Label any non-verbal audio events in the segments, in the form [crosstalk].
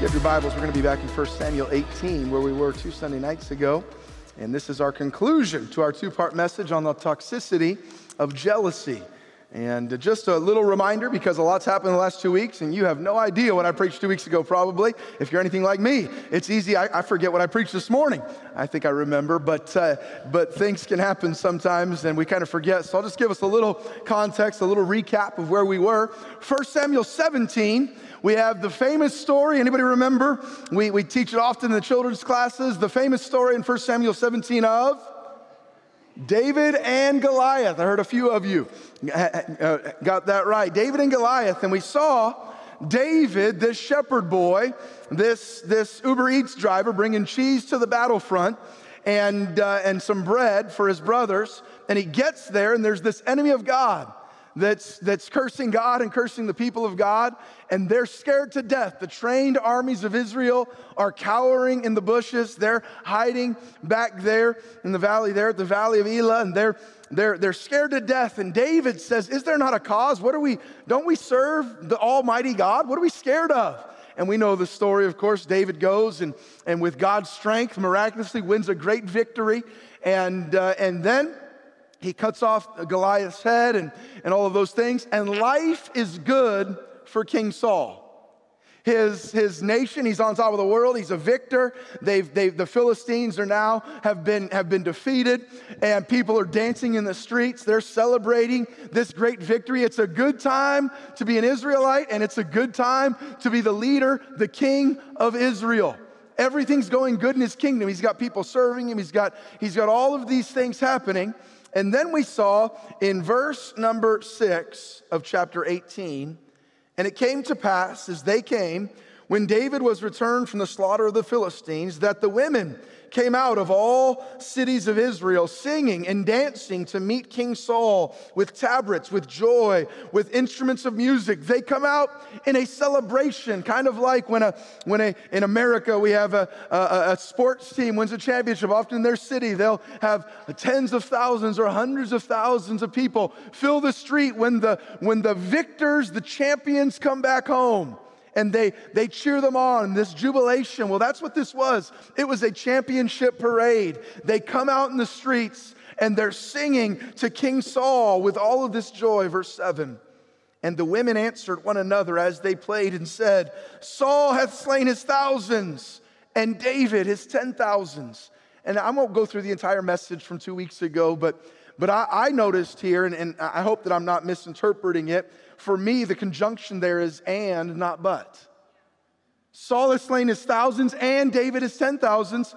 You have your Bibles, we're going to be back in 1 Samuel 18, where we were two Sunday nights ago. And this is our conclusion to our two part message on the toxicity of jealousy. And just a little reminder because a lot's happened in the last two weeks, and you have no idea what I preached two weeks ago, probably. If you're anything like me, it's easy. I, I forget what I preached this morning. I think I remember, but, uh, but things can happen sometimes, and we kind of forget. So I'll just give us a little context, a little recap of where we were. 1 Samuel 17 we have the famous story. Anybody remember? We, we teach it often in the children's classes. The famous story in 1 Samuel 17 of David and Goliath. I heard a few of you uh, got that right. David and Goliath. And we saw David, this shepherd boy, this, this Uber Eats driver, bringing cheese to the battlefront and, uh, and some bread for his brothers. And he gets there, and there's this enemy of God that's, that's cursing God and cursing the people of God, and they're scared to death. The trained armies of Israel are cowering in the bushes. They're hiding back there in the valley, there at the valley of Elah, and they're they're, they're scared to death. And David says, Is there not a cause? What are we, don't we serve the Almighty God? What are we scared of? And we know the story, of course. David goes and, and with God's strength, miraculously wins a great victory. And, uh, and then he cuts off Goliath's head and, and all of those things. And life is good for King Saul. His, his nation, he's on top of the world. He's a victor. They've, they've, the Philistines are now have been, have been defeated, and people are dancing in the streets. They're celebrating this great victory. It's a good time to be an Israelite, and it's a good time to be the leader, the king of Israel. Everything's going good in his kingdom. He's got people serving him. He's got, he's got all of these things happening. And then we saw in verse number six of chapter 18, and it came to pass as they came, when David was returned from the slaughter of the Philistines, that the women came out of all cities of Israel, singing and dancing to meet King Saul with tabrets, with joy, with instruments of music. They come out in a celebration, kind of like when a when a in America we have a, a, a sports team wins a championship. Often in their city, they'll have tens of thousands or hundreds of thousands of people fill the street when the when the victors, the champions come back home and they, they cheer them on, this jubilation. Well, that's what this was. It was a championship parade. They come out in the streets and they're singing to King Saul with all of this joy. Verse 7. And the women answered one another as they played and said, Saul hath slain his thousands, and David his ten thousands. And I won't go through the entire message from two weeks ago, but, but I, I noticed here, and, and I hope that I'm not misinterpreting it, for me, the conjunction there is and, not but. Saul has slain his thousands and David his ten thousands.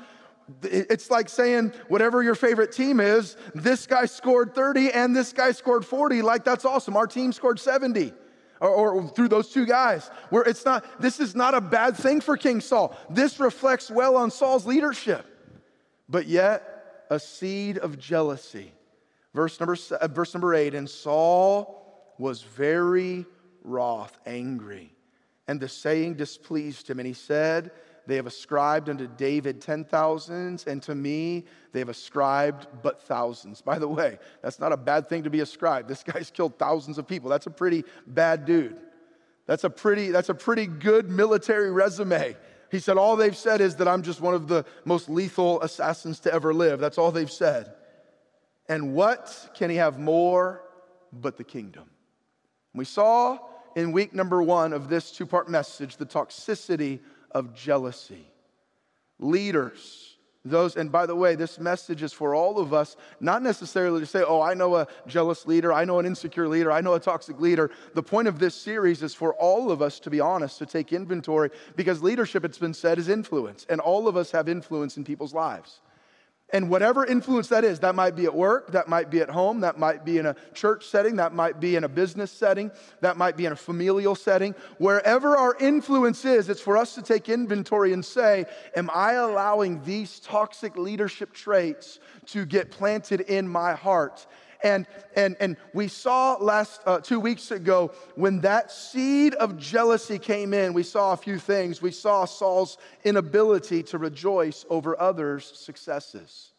It's like saying, whatever your favorite team is, this guy scored 30 and this guy scored 40. Like, that's awesome. Our team scored 70. Or, or, through those two guys. Where it's not, this is not a bad thing for King Saul. This reflects well on Saul's leadership. But yet, a seed of jealousy. Verse number, uh, verse number eight, and Saul was very wroth, angry. And the saying displeased him. And he said, They have ascribed unto David ten thousands, and to me they have ascribed but thousands. By the way, that's not a bad thing to be ascribed. This guy's killed thousands of people. That's a pretty bad dude. That's a pretty, that's a pretty good military resume. He said, All they've said is that I'm just one of the most lethal assassins to ever live. That's all they've said. And what can he have more but the kingdom? We saw in week number one of this two part message the toxicity of jealousy. Leaders, those, and by the way, this message is for all of us, not necessarily to say, oh, I know a jealous leader, I know an insecure leader, I know a toxic leader. The point of this series is for all of us to be honest, to take inventory, because leadership, it's been said, is influence, and all of us have influence in people's lives. And whatever influence that is, that might be at work, that might be at home, that might be in a church setting, that might be in a business setting, that might be in a familial setting. Wherever our influence is, it's for us to take inventory and say, Am I allowing these toxic leadership traits to get planted in my heart? And, and, and we saw last uh, two weeks ago when that seed of jealousy came in, we saw a few things. We saw Saul's inability to rejoice over others' successes.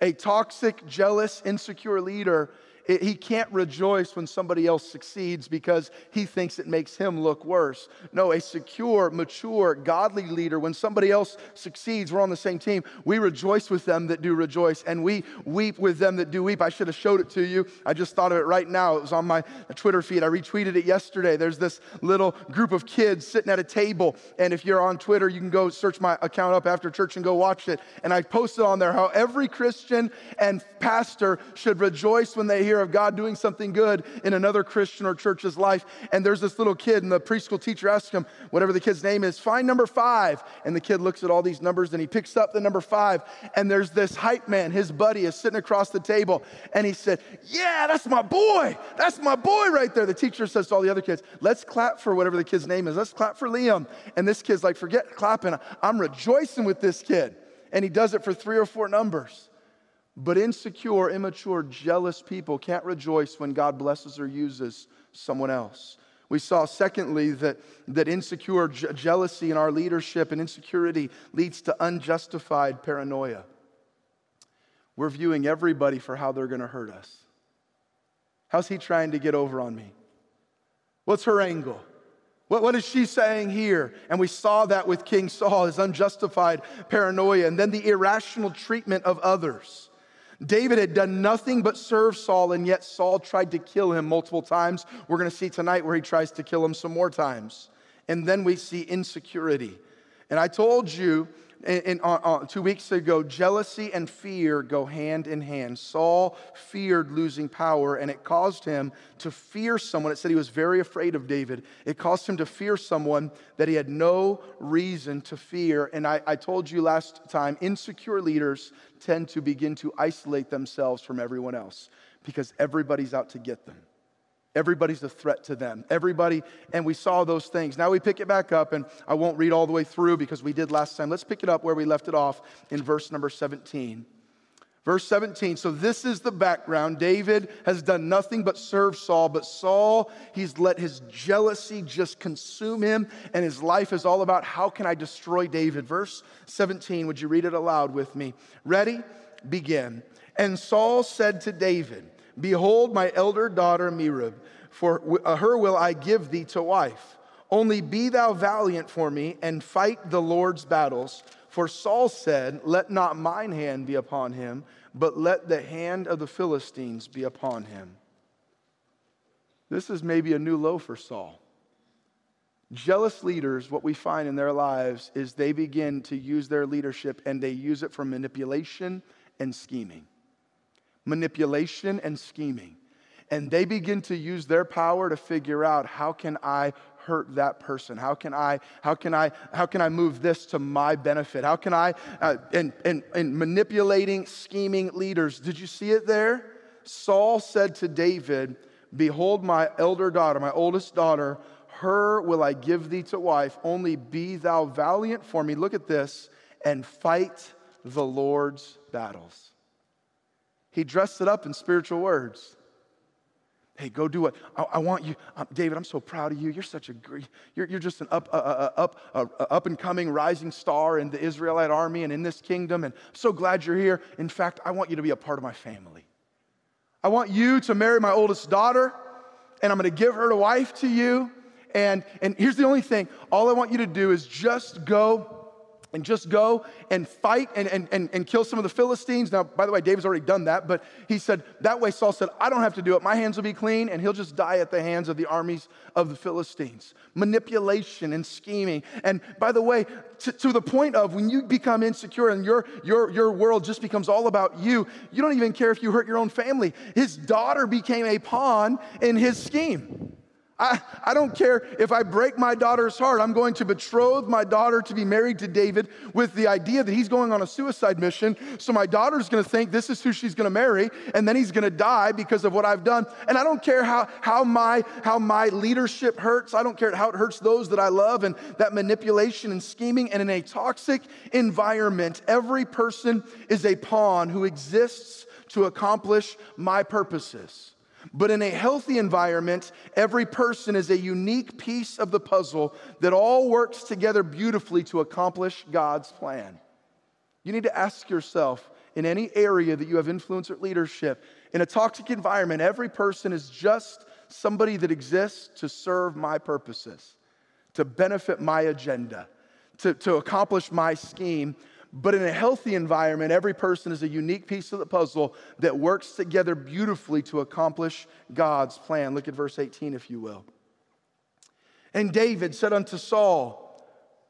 A toxic, jealous, insecure leader it, he can't rejoice when somebody else succeeds because he thinks it makes him look worse. No, a secure, mature, godly leader, when somebody else succeeds, we're on the same team. We rejoice with them that do rejoice, and we weep with them that do weep. I should have showed it to you. I just thought of it right now. It was on my Twitter feed. I retweeted it yesterday. There's this little group of kids sitting at a table, and if you're on Twitter, you can go search my account up after church and go watch it. And I posted on there how every Christian and pastor should rejoice when they hear of God doing something good in another Christian or church's life. And there's this little kid, and the preschool teacher asks him, whatever the kid's name is, find number five. And the kid looks at all these numbers and he picks up the number five. And there's this hype man, his buddy, is sitting across the table. And he said, Yeah, that's my boy. That's my boy right there. The teacher says to all the other kids, Let's clap for whatever the kid's name is. Let's clap for Liam. And this kid's like, Forget clapping. I'm rejoicing with this kid. And he does it for three or four numbers. But insecure, immature, jealous people can't rejoice when God blesses or uses someone else. We saw, secondly, that, that insecure je- jealousy in our leadership and insecurity leads to unjustified paranoia. We're viewing everybody for how they're going to hurt us. How's he trying to get over on me? What's her angle? What, what is she saying here? And we saw that with King Saul, his unjustified paranoia, and then the irrational treatment of others. David had done nothing but serve Saul, and yet Saul tried to kill him multiple times. We're going to see tonight where he tries to kill him some more times. And then we see insecurity. And I told you in, uh, uh, two weeks ago, jealousy and fear go hand in hand. Saul feared losing power, and it caused him to fear someone. It said he was very afraid of David. It caused him to fear someone that he had no reason to fear. And I, I told you last time, insecure leaders tend to begin to isolate themselves from everyone else because everybody's out to get them. Everybody's a threat to them. Everybody, and we saw those things. Now we pick it back up, and I won't read all the way through because we did last time. Let's pick it up where we left it off in verse number 17. Verse 17, so this is the background. David has done nothing but serve Saul, but Saul, he's let his jealousy just consume him, and his life is all about how can I destroy David. Verse 17, would you read it aloud with me? Ready? Begin. And Saul said to David, Behold, my elder daughter Merab, for uh, her will I give thee to wife. Only be thou valiant for me and fight the Lord's battles. For Saul said, Let not mine hand be upon him, but let the hand of the Philistines be upon him. This is maybe a new low for Saul. Jealous leaders, what we find in their lives is they begin to use their leadership and they use it for manipulation and scheming manipulation, and scheming. And they begin to use their power to figure out how can I hurt that person? How can I, how can I, how can I move this to my benefit? How can I, uh, and, and, and manipulating, scheming leaders. Did you see it there? Saul said to David, Behold, my elder daughter, my oldest daughter, her will I give thee to wife. Only be thou valiant for me. Look at this and fight the Lord's battles. He dressed it up in spiritual words. Hey, go do it. I, I want you, um, David. I'm so proud of you. You're such a you're, you're just an up, uh, uh, uh up, uh, uh, up and coming rising star in the Israelite army and in this kingdom. And I'm so glad you're here. In fact, I want you to be a part of my family. I want you to marry my oldest daughter, and I'm going to give her to wife to you. And and here's the only thing. All I want you to do is just go and just go and fight and, and, and, and kill some of the Philistines. Now, by the way, David's already done that, but he said, that way Saul said, I don't have to do it. My hands will be clean, and he'll just die at the hands of the armies of the Philistines. Manipulation and scheming. And by the way, to, to the point of when you become insecure and your, your, your world just becomes all about you, you don't even care if you hurt your own family. His daughter became a pawn in his scheme. I, I don't care if I break my daughter's heart. I'm going to betroth my daughter to be married to David with the idea that he's going on a suicide mission. So my daughter's going to think this is who she's going to marry, and then he's going to die because of what I've done. And I don't care how, how, my, how my leadership hurts. I don't care how it hurts those that I love, and that manipulation and scheming. And in a toxic environment, every person is a pawn who exists to accomplish my purposes. But in a healthy environment, every person is a unique piece of the puzzle that all works together beautifully to accomplish God's plan. You need to ask yourself in any area that you have influence or leadership, in a toxic environment, every person is just somebody that exists to serve my purposes, to benefit my agenda, to, to accomplish my scheme. But in a healthy environment, every person is a unique piece of the puzzle that works together beautifully to accomplish God's plan. Look at verse 18, if you will. And David said unto Saul,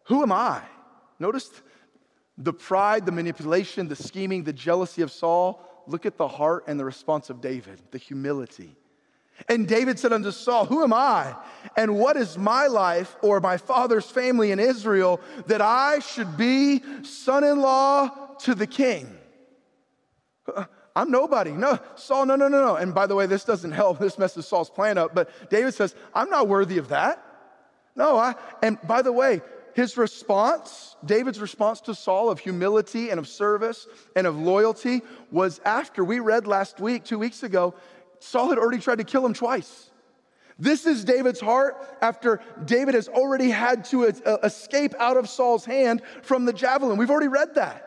Who am I? Notice the pride, the manipulation, the scheming, the jealousy of Saul. Look at the heart and the response of David, the humility. And David said unto Saul, Who am I? And what is my life or my father's family in Israel that I should be son in law to the king? Uh, I'm nobody. No, Saul, no, no, no, no. And by the way, this doesn't help. This messes Saul's plan up. But David says, I'm not worthy of that. No, I, and by the way, his response, David's response to Saul of humility and of service and of loyalty was after we read last week, two weeks ago, Saul had already tried to kill him twice. This is David's heart after David has already had to uh, escape out of Saul's hand from the javelin. We've already read that.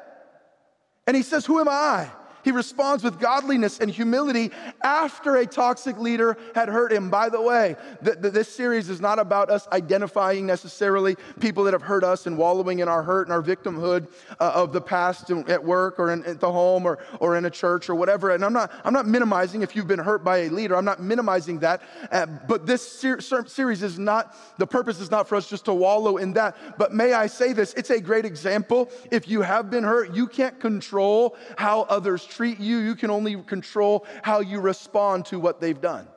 And he says, Who am I? He responds with godliness and humility after a toxic leader had hurt him. By the way, th- th- this series is not about us identifying necessarily people that have hurt us and wallowing in our hurt and our victimhood uh, of the past at work or in, at the home or, or in a church or whatever. And I'm not, I'm not minimizing if you've been hurt by a leader. I'm not minimizing that. Uh, but this ser- series is not, the purpose is not for us just to wallow in that. But may I say this? It's a great example. If you have been hurt, you can't control how others treat you, you can only control how you respond to what they've done.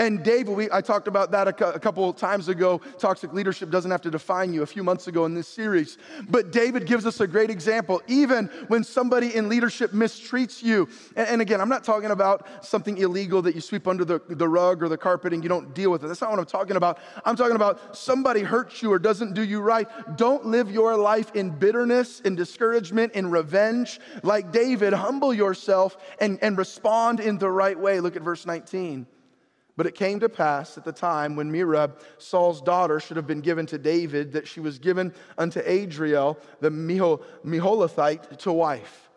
And David, we, I talked about that a, a couple times ago. Toxic leadership doesn't have to define you a few months ago in this series. But David gives us a great example. Even when somebody in leadership mistreats you, and, and again, I'm not talking about something illegal that you sweep under the, the rug or the carpet and you don't deal with it. That's not what I'm talking about. I'm talking about somebody hurts you or doesn't do you right. Don't live your life in bitterness, in discouragement, in revenge. Like David, humble yourself and, and respond in the right way. Look at verse 19. But it came to pass at the time when Merab, Saul's daughter, should have been given to David, that she was given unto Adriel, the Meholathite, to wife.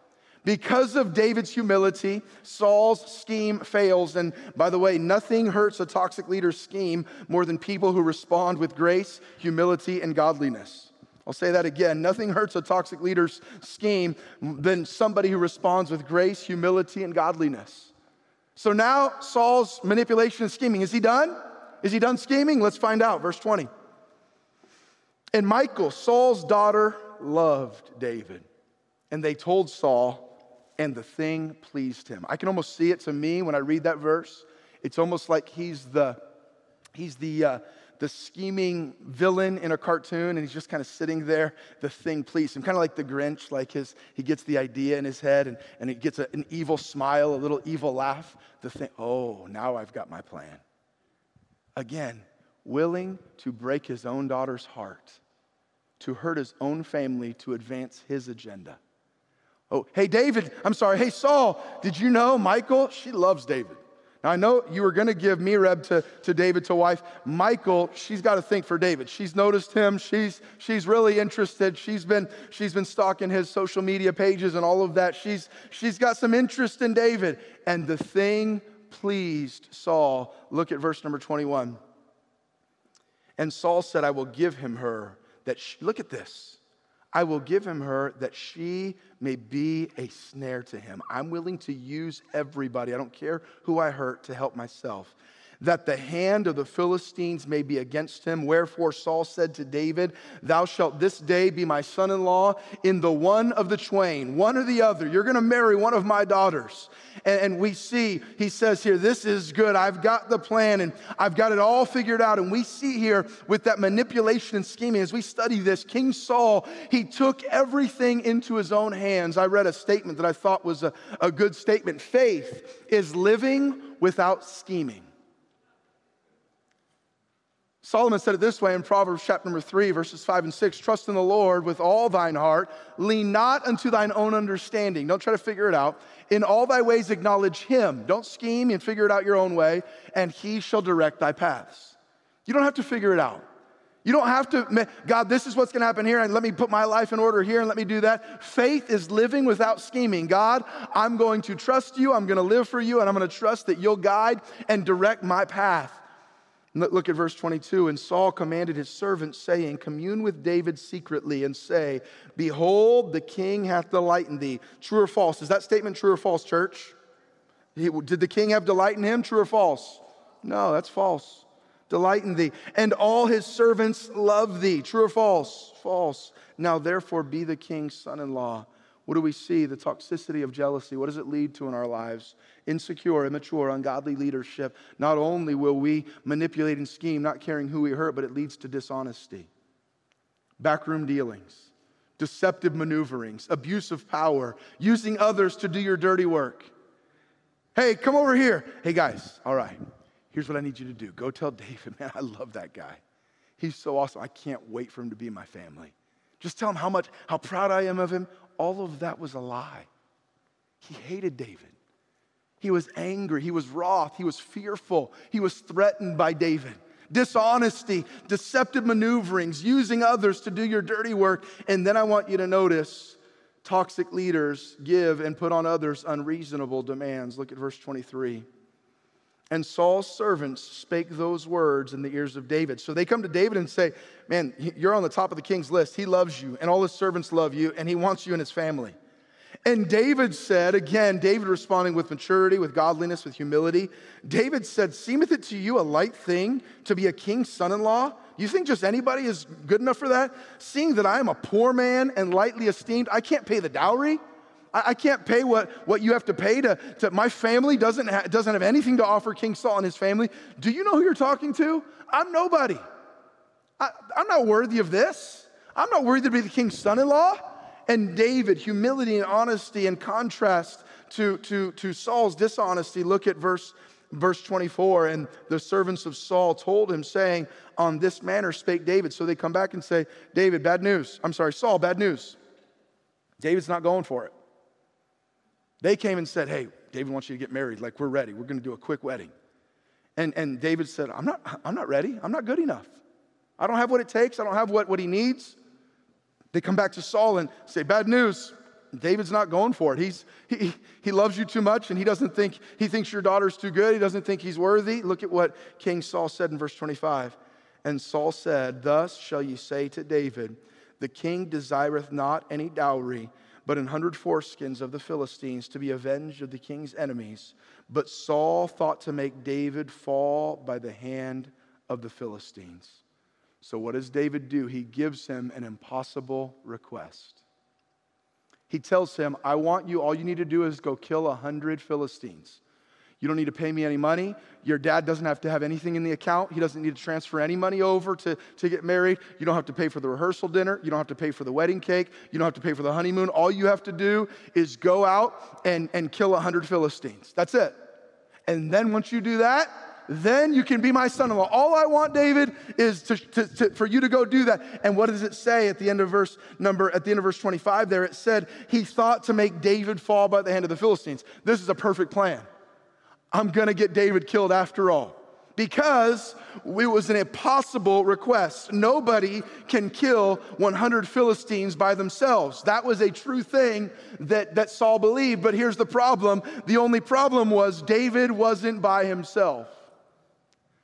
Because of David's humility, Saul's scheme fails. And by the way, nothing hurts a toxic leader's scheme more than people who respond with grace, humility, and godliness. I'll say that again. Nothing hurts a toxic leader's scheme than somebody who responds with grace, humility, and godliness. So now Saul's manipulation and scheming, is he done? Is he done scheming? Let's find out. Verse 20. And Michal, Saul's daughter, loved David. And they told Saul, and the thing pleased him. I can almost see it to me when I read that verse. It's almost like he's the, he's the, uh, the scheming villain in a cartoon and he's just kind of sitting there. The thing pleased him, kind of like the Grinch, like his, he gets the idea in his head and, and he gets a, an evil smile, a little evil laugh. The thing, oh, now I've got my plan. Again, willing to break his own daughter's heart, to hurt his own family, to advance his agenda. Oh, hey, David, I'm sorry. Hey, Saul, did you know Michal? She loves David. Now, I know you were going to give Merab to, to David to wife. Michal, she's got to think for David. She's noticed him. She's, she's really interested. She's been, she's been stalking his social media pages and all of that. She's, she's got some interest in David. And the thing pleased Saul. Look at verse number 21. And Saul said, I will give him her that she, look at this. I will give him her that she may be a snare to him. I'm willing to use everybody, I don't care who I hurt, to help myself. That the hand of the Philistines may be against him. Wherefore Saul said to David, Thou shalt this day be my son in law in the one of the twain, one or the other. You're going to marry one of my daughters. And, and, we see, he says here, This is good. I've got the plan and I've got it all figured out. And we see here with that manipulation and scheming, as we study this, King Saul, he took everything into his own hands. I read a statement that I thought was a, a good statement. Faith is living without scheming. Solomon said it this way in Proverbs chapter number three, verses five and six Trust in the Lord with all thine heart, lean not unto thine own understanding. Don't try to figure it out. In all thy ways acknowledge him. Don't scheme and figure it out your own way, and he shall direct thy paths. You don't have to figure it out. You don't have to, God, this is what's to happen here, and let me put my life in order here, and let me do that. Faith is living without scheming. God, I'm going to trust you, I'm to live for you, and I'm to trust that you'll guide and direct my path. Look at verse 22. And Saul commanded his servants, saying, Commune with David secretly and say, Behold, the king hath delight in thee. True or false? Is that statement true or false, church? Did the king have delight in him? True or false? No, that's false. Delight in thee. And all his servants love thee. True or false? False. Now therefore be the king's son in law. What do we see? The toxicity of jealousy. What does it lead to in our lives? insecure, immature, ungodly leadership, not only will we manipulate and scheme, not caring who we hurt, but it leads to dishonesty, backroom dealings, deceptive maneuverings, abuse of power, using others to do your dirty work. Hey, come over here. Hey, guys, all right, here's what I need you to do go tell David, [laughs] man, I love that guy. He's so awesome. I can't wait for him to be in my family. Just tell him how much, how proud I am of him. All of that was a lie. He hated David. He was angry, he was wroth, he was fearful, he was threatened by David. Dishonesty, deceptive maneuverings, using others to do your dirty work. And then I want you to notice toxic leaders give and put on others unreasonable demands. Look at verse 23. And Saul's servants spake those words in the ears of David. So they come to David and say, Man, you're on the top of the king's list. He loves you, and all his servants love you, and he wants you in his family. And David said, again, David responding with maturity, with godliness, with humility. David said, Seemeth it to you a light thing to be a king's son in law? You think just anybody is good enough for that? Seeing that I am a poor man and lightly esteemed, I can't pay the dowry. I, can't pay what, what you have to pay to, to my family doesn't, ha, doesn't have anything to offer King Saul and his family. Do you know who you're talking to? I'm nobody. I, I'm not worthy of this. I'm not worthy to be the king's son in law and David, humility and honesty in contrast to, to, to Saul's dishonesty. Look at verse, verse 24. And the servants of Saul told him, saying, On this manner spake David. So they come back and say, David, bad news. I'm sorry, Saul, bad news. David's not going for it. They came and said, Hey, David wants you to get married. Like, we're ready. We're going to do a quick wedding. And, and David said, I'm not, I'm not ready. I'm not good enough. I don't have what it takes. I don't have what, what he needs. They come back to Saul and say, Bad news. David's not going for it. He's, he, he loves you too much and he doesn't think, he thinks your daughter's too good. He doesn't think he's worthy. Look at what King Saul said in verse 25. And Saul said, Thus shall ye say to David, The king desireth not any dowry, but an hundred foreskins of the Philistines to be avenged of the king's enemies. But Saul thought to make David fall by the hand of the Philistines. So, what does David do? He gives him an impossible request. He tells him, I want you, all you need to do is go kill a hundred Philistines. You don't need to pay me any money. Your dad doesn't have to have anything in the account. He doesn't need to transfer any money over to, to get married. You don't have to pay for the rehearsal dinner. You don't have to pay for the wedding cake. You don't have to pay for the honeymoon. All you have to do is go out and, and kill a hundred Philistines. That's it. And then once you do that, then you can be my son in law. All I want, David, is to, to, to, for you to go do that. And what does it say at the end of verse number, at the end of verse 25 there? It said, He thought to make David fall by the hand of the Philistines. This is a perfect plan. I'm going to get David killed after all. Because it was an impossible request. Nobody can kill 100 Philistines by themselves. That was a true thing that, that Saul believed. But here's the problem the only problem was David wasn't by himself.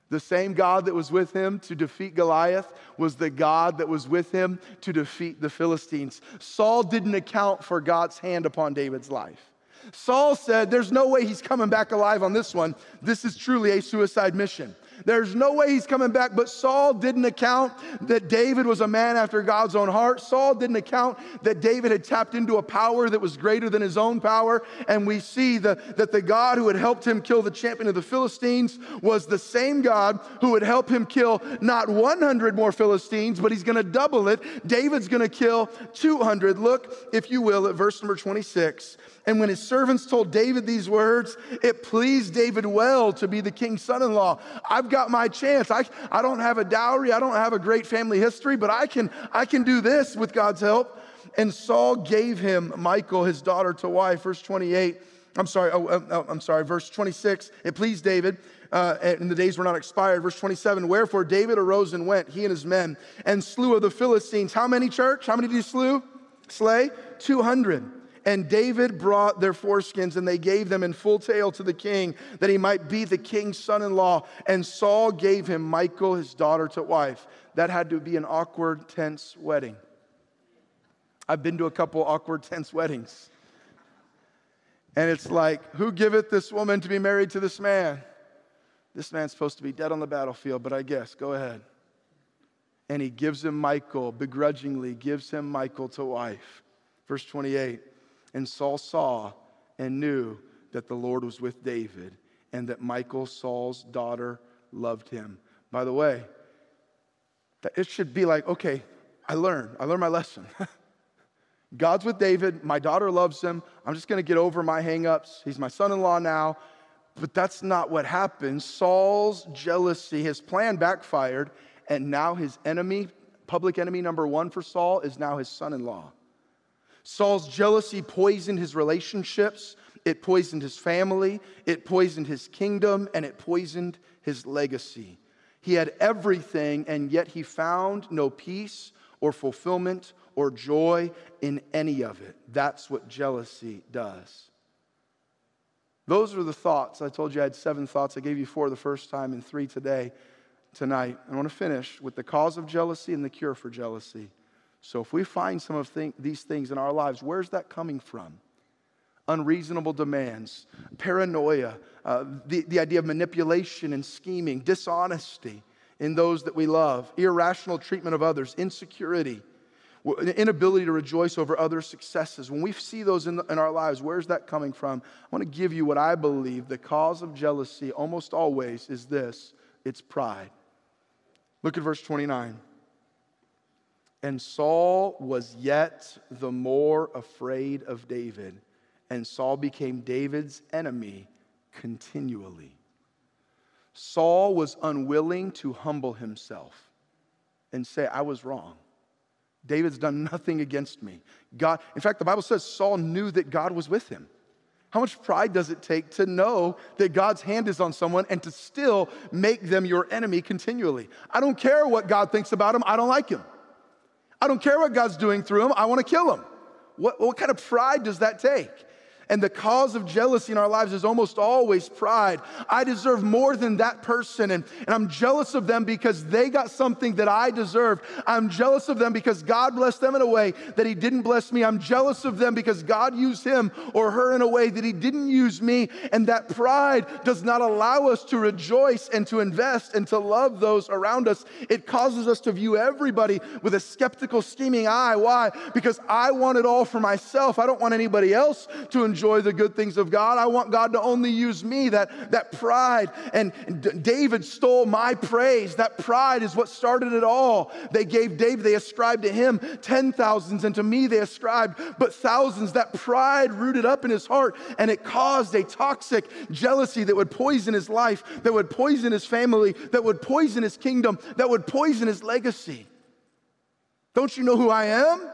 The same God that was with him to defeat Goliath was the God that was with him to defeat the Philistines. Saul didn't account for God's hand upon David's life. Saul said, There's no way he's coming back alive on this one. This is truly a suicide mission. There's no way he's coming back. But Saul didn't account that David was a man after God's own heart. Saul didn't account that David had tapped into a power that was greater than his own power. And we see the, that the God who had helped him kill the champion of the Philistines was the same God who would help him kill not 100 more Philistines, but he's going to double it. David's going to kill 200. Look, if you will, at verse number 26. And when his servants told David these words, it pleased David well to be the king's son in law. I've got my chance. I, I don't have a dowry, I don't have a great family history, but I can, I can do this with God's help. And Saul gave him Michal, his daughter, to wife. Verse 28. I'm sorry, oh, oh, oh I'm sorry, verse 26. It pleased David. Uh, and the days were not expired. Verse 27 Wherefore David arose and went, he and his men, and slew of the Philistines. How many, church? How many did he slew? Slay? 200. And David brought their foreskins and they gave them in full tale to the king that he might be the king's son in law. And Saul gave him Michal, his daughter, to wife. That had to be an awkward, tense wedding. I've been to a couple awkward, tense weddings. And it's like, who giveth this woman to be married to this man? This man's supposed to be dead on the battlefield, but I guess, go ahead. And he gives him Michal, begrudgingly gives him Michal to wife. Verse 28 and Saul saw and knew that the Lord was with David and that Michal, Saul's daughter, loved him. By the way, that it should be like, okay, I learned. I learned my lesson. [laughs] God's with David. My daughter loves him. I'm just to get over my hangups. He's my son in law now. But that's not what happened. Saul's jealousy, his plan backfired, and now his enemy, public enemy number one for Saul, is now his son in law. Saul's jealousy poisoned his relationships, it poisoned his family, it poisoned his kingdom, and it poisoned his legacy. He had everything, and yet he found no peace or fulfillment or joy in any of it. That's what jealousy does. Those are the thoughts. I told you I had seven thoughts. I gave you four the first time and three today, tonight. I want to finish with the cause of jealousy and the cure for jealousy. So if we find some of th- these things in our lives, where's that coming from? Unreasonable demands, paranoia, uh, the, the idea of manipulation and scheming, dishonesty in those that we love, irrational treatment of others, insecurity, inability to rejoice over other successes. When we see those in, the, in our lives, where's that coming from? I want to give you what I believe the cause of jealousy almost always is this it's pride. Look at verse 29. And Saul was yet the more afraid of David, and Saul became David's enemy continually. Saul was unwilling to humble himself and say, I was wrong. David's done nothing against me. God, in fact, the Bible says Saul knew that God was with him. How much pride does it take to know that God's hand is on someone and to still make them your enemy continually? I don't care what God thinks about him, I don't like him. I don't care what God's doing through him, I want to kill him. What, what kind of pride does that take? And the cause of jealousy in our lives is almost always pride. I deserve more than that person, and, and I'm jealous of them because they got something that I deserve. I'm jealous of them because God blessed them in a way that He didn't bless me. I'm jealous of them because God used him or her in a way that He didn't use me. And that pride does not allow us to rejoice and to invest and to love those around us. It causes us to view everybody with a skeptical, scheming eye. Why? Because I want it all for myself. I don't want anybody else to enjoy the good things of God. I want God to only use me, that, that pride. And David stole my praise. That pride is what started it all. They gave David, they ascribed to him ten thousands, and to me they ascribed but thousands. That pride rooted up in his heart, and it caused a toxic jealousy that would poison his life, that would poison his family, that would poison his kingdom, that would poison his legacy. Don't you know who I am?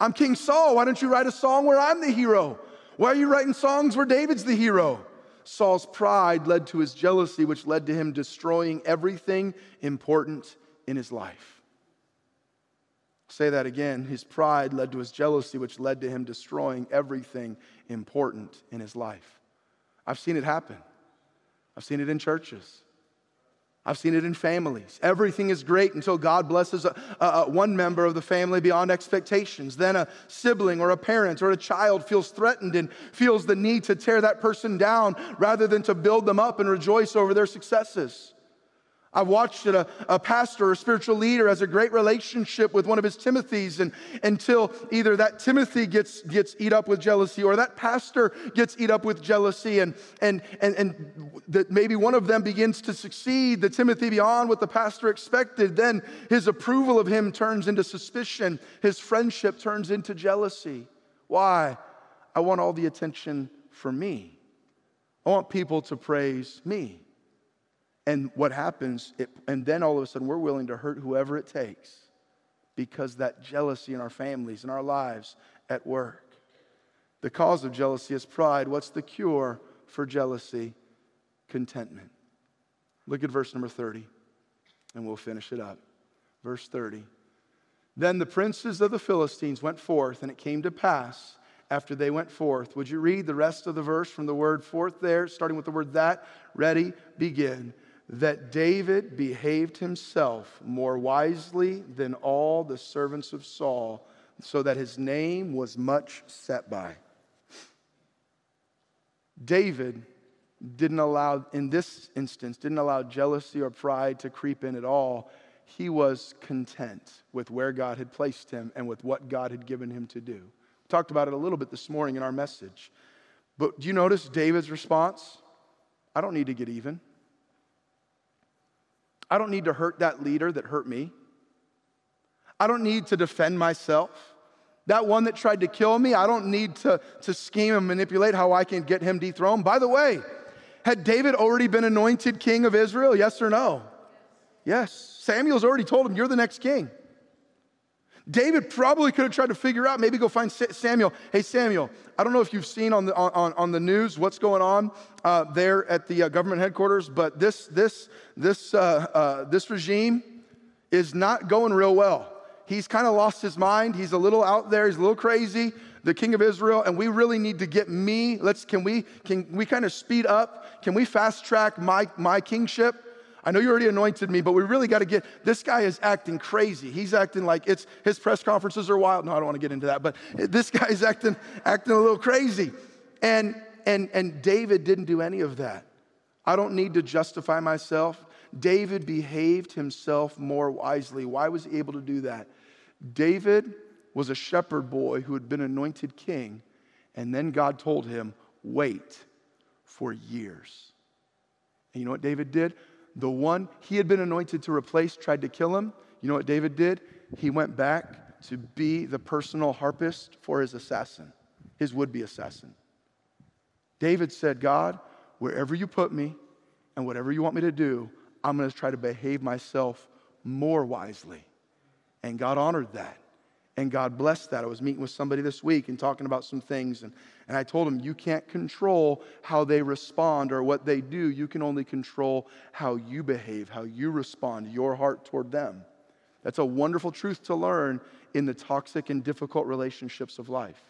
I'm King Saul. Why don't you write a song where I'm the hero? Why are you writing songs where David's the hero? Saul's pride led to his jealousy, which led to him destroying everything important in his life. say that again. His pride led to his jealousy, which led to him destroying everything important in his life. I've seen it happen, I've seen it in churches. I've seen it in families. Everything is great until God blesses a, a, a one member of the family beyond expectations. Then a sibling or a parent or a child feels threatened and feels the need to tear that person down rather than to build them up and rejoice over their successes. I've watched it, a, a pastor or spiritual leader has a great relationship with one of his Timothys, and until either that Timothy gets, gets eat up with jealousy or that pastor gets eat up with jealousy, and, and, and, and that maybe one of them begins to succeed, the Timothy beyond what the pastor expected, then his approval of him turns into suspicion, his friendship turns into jealousy. Why? I want all the attention for me. I want people to praise me. And what happens, it, and then all of a sudden we're willing to hurt whoever it takes because that jealousy in our families, in our lives, at work. The cause of jealousy is pride. What's the cure for jealousy? Contentment. Look at verse number 30, and we'll finish it up. Verse 30. Then the princes of the Philistines went forth, and it came to pass after they went forth. Would you read the rest of the verse from the word forth there, starting with the word that? Ready, begin that David behaved himself more wisely than all the servants of Saul, so that his name was much set by. David didn't allow, in this instance, didn't allow jealousy or pride to creep in at all. He was content with where God had placed him and with what God had given him to do. We talked about it a little bit this morning in our message. But do you notice David's response? I don't need to get even. I don't need to hurt that leader that hurt me. I don't need to defend myself. That one that tried to kill me, I don't need to, to scheme and manipulate how I can get him dethroned. By the way, had David already been anointed king of Israel? Yes or no? Yes. Samuel's already told him, You're the next king. David probably could have tried to figure out, maybe go find Samuel. Hey, Samuel, I don't know if you've seen on the, on, on the news what's going on uh, there at the uh, government headquarters, but this, this, this, uh, uh this regime is not going real well. He's kind of lost his mind. He's a little out there. He's a little crazy, the king of Israel, and we really need to get me. Let's, can we, can we kind of speed up? Can we fast track my, my kingship? I know you already anointed me, but we really got to get this guy is acting crazy. He's acting like it's his press conferences are wild. No, I don't want to get into that, but this guy is acting acting a little crazy. And and and David didn't do any of that. I don't need to justify myself. David behaved himself more wisely. Why was he able to do that? David was a shepherd boy who had been anointed king, and then God told him, "Wait for years." And you know what David did? The one he had been anointed to replace tried to kill him, you know what David did? He went back to be the personal harpist for his assassin, his would be assassin. David said, God, wherever you put me and whatever you want me to do, I'm going to try to behave myself more wisely. And God honored that. And God blessed that. I was meeting with somebody this week and talking about some things, and, and I told him, You can't control how they respond or what they do. You can only control how you behave, how you respond, your heart toward them. That's a wonderful truth to learn in the toxic and difficult relationships of life.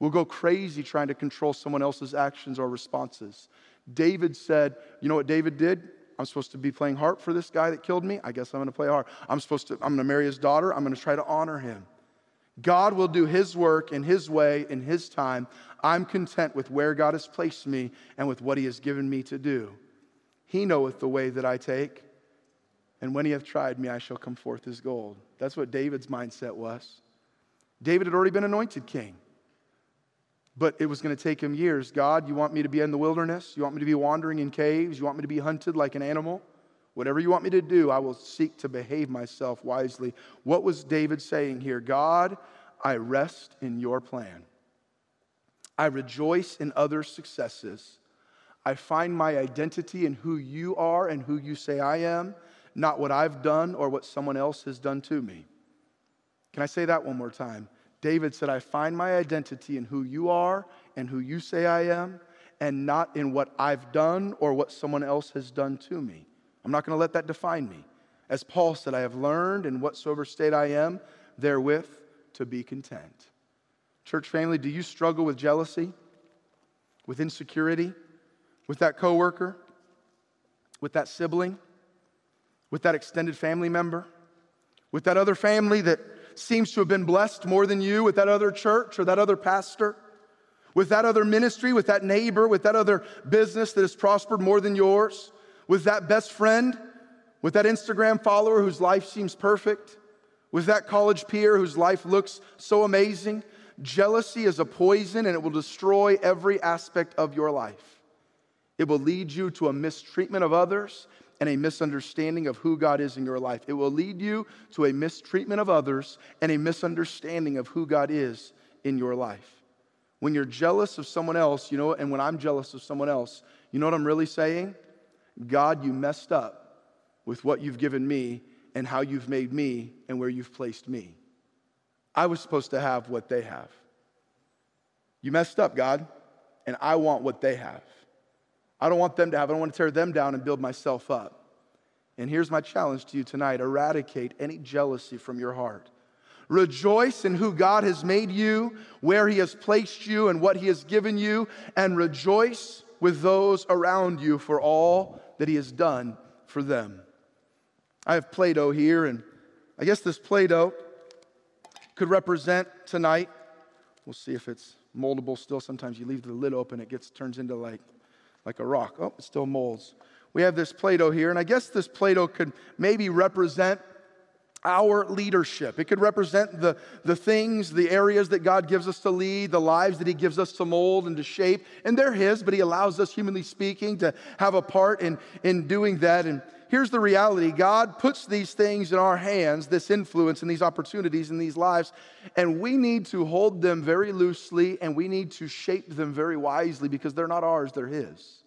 We'll go crazy trying to control someone else's actions or responses. David said, You know what David did? I'm supposed to be playing harp for this guy that killed me. I guess I'm going to play harp. I'm supposed to, I'm going to marry his daughter. I'm going to try to honor him. God will do his work in his way, in his time. I'm content with where God has placed me and with what he has given me to do. He knoweth the way that I take, and when he hath tried me, I shall come forth as gold. That's what David's mindset was. David had already been anointed king. But it was going to take him years. God, you want me to be in the wilderness? You want me to be wandering in caves? You want me to be hunted like an animal? Whatever you want me to do, I will seek to behave myself wisely. What was David saying here? God, I rest in your plan. I rejoice in others' successes. I find my identity in who you are and who you say I am, not what I've done or what someone else has done to me. Can I say that one more time? David said, I find my identity in who you are and who you say I am, and not in what I've done or what someone else has done to me. I'm not going to let that define me. As Paul said, I have learned in whatsoever state I am, therewith to be content. Church family, do you struggle with jealousy, with insecurity, with that coworker, with that sibling, with that extended family member, with that other family that seems to have been blessed more than you, with that other church or that other pastor, with that other ministry, with that neighbor, with that other business that has prospered more than yours, with that best friend, with that Instagram follower whose life seems perfect, with that college peer whose life looks so amazing. Jealousy is a poison and it will destroy every aspect of your life. It will lead you to a mistreatment of others and a misunderstanding of who God is in your life. It will lead you to a mistreatment of others and a misunderstanding of who God is in your life. When you're jealous of someone else, you know, and when I'm jealous of someone else, you know what I'm really saying? God, you messed up with what you've given me and how you've made me and where you've placed me. I was supposed to have what they have. You messed up, God, and I want what they have. I don't want them to have, I don't want to tear them down and build myself up. And here's my challenge to you tonight eradicate any jealousy from your heart. Rejoice in who God has made you, where He has placed you, and what He has given you, and rejoice with those around you for all that He has done for them. I have Play Doh here, and I guess this Play Doh could represent tonight. We'll see if it's moldable still. Sometimes you leave the lid open, it gets turns into like like a rock. Oh, it still molds. We have this Play Doh here, and I guess this Play Doh could maybe represent our leadership. It could represent the, the things, the areas that God gives us to lead, the lives that He gives us to mold and to shape. And they're His, but He allows us, humanly speaking, to have a part in, in doing that. And here's the reality God puts these things in our hands, this influence and these opportunities in these lives, and we need to hold them very loosely and we need to shape them very wisely because they're not ours, they're His.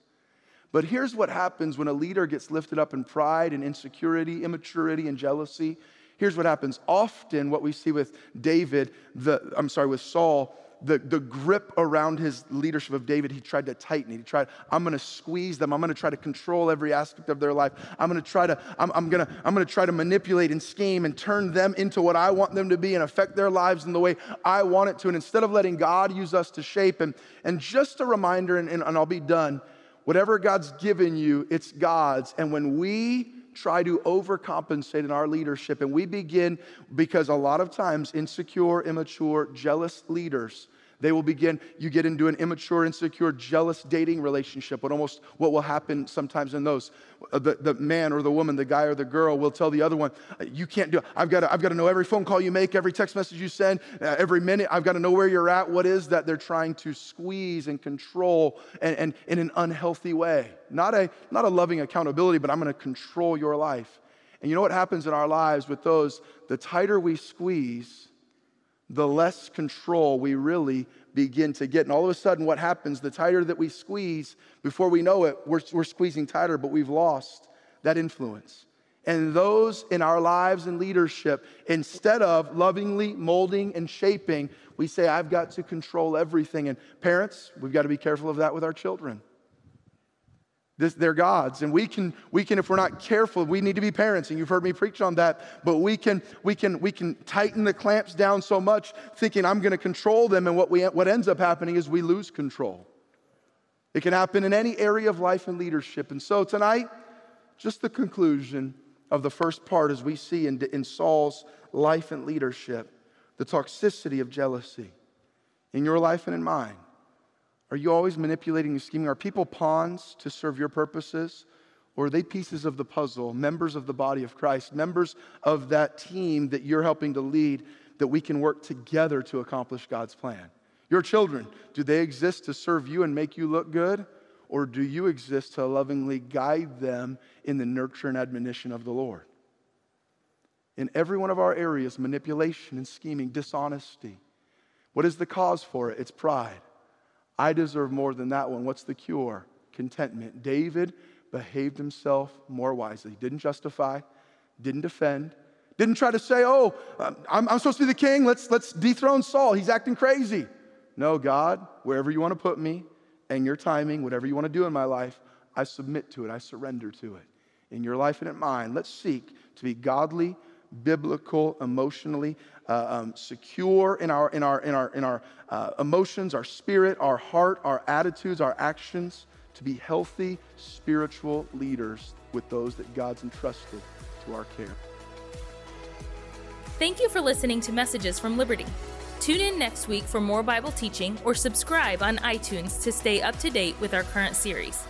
But here's what happens when a leader gets lifted up in pride and insecurity, immaturity, and jealousy. Here's what happens. Often, what we see with David, the, I'm sorry, with Saul, the, the grip around his leadership of David, he tried to tighten it. He tried, I'm going to squeeze them. I'm going to try to control every aspect of their life. I'm going to try to, I'm, I'm to, I'm to try to manipulate and scheme and turn them into what I want them to be and affect their lives in the way I want it to. And instead of letting God use us to shape and, and just a reminder, and, and, and I'll be done, whatever God's given you, it's God's. And when we try to overcompensate in our leadership. And we begin, because a lot of times, insecure, immature, jealous leaders they will begin, you get into an immature, insecure, jealous dating relationship. What almost what will happen sometimes in those. Uh, the, the man or the woman, the guy or the girl will tell the other one, You can't do it. I've got to, I've got to know every phone call you make, every text message you send, uh, every minute. I've got to know where you're at. What is that they're trying to squeeze and control and, and in an unhealthy way? Not a, not a loving accountability, but I'm going to control your life. And you know what happens in our lives with those? The tighter we squeeze, the less control we really begin to get. And all of a sudden, what happens, the tighter that we squeeze, before we know it, we're, we're squeezing tighter, but we've lost that influence. And those in our lives and leadership, instead of lovingly molding and shaping, we say, I've got to control everything. And parents, we've got to be careful of that with our children. This, they're God's. And we can, we can, if we're not careful, we need to be parents. And you've heard me preach on that. But we can, we can, we can tighten the clamps down so much, thinking I'm going to control them. And what, we, what ends up happening is we lose control. It can happen in any area of life and leadership. And so tonight, just the conclusion of the first part as we see in, in Saul's life and leadership, the toxicity of jealousy in your life and in mine. Are you always manipulating and scheming? Are people pawns to serve your purposes? Or are they pieces of the puzzle, members of the body of Christ, members of that team that you're helping to lead that we can work together to accomplish God's plan? Your children, do they exist to serve you and make you look good? Or do you exist to lovingly guide them in the nurture and admonition of the Lord? In every one of our areas, manipulation and scheming, dishonesty. What is the cause for it? It's pride. I deserve more than that one. What's the cure? Contentment. David behaved himself more wisely. Didn't justify, didn't defend, didn't try to say, oh, um, I'm, I'm supposed to be the king. Let's, let's dethrone Saul. He's acting crazy. No, God, wherever you want to put me and your timing, whatever you want to do in my life, I submit to it. I surrender to it. In your life and in mine, let's seek to be godly, biblical, emotionally uh, um, secure in our, in our, in our, in our uh, emotions, our spirit, our heart, our attitudes, our actions, to be healthy spiritual leaders with those that God's entrusted to our care. Thank you for listening to Messages from Liberty. Tune in next week for more Bible teaching or subscribe on iTunes to stay up to date with our current series.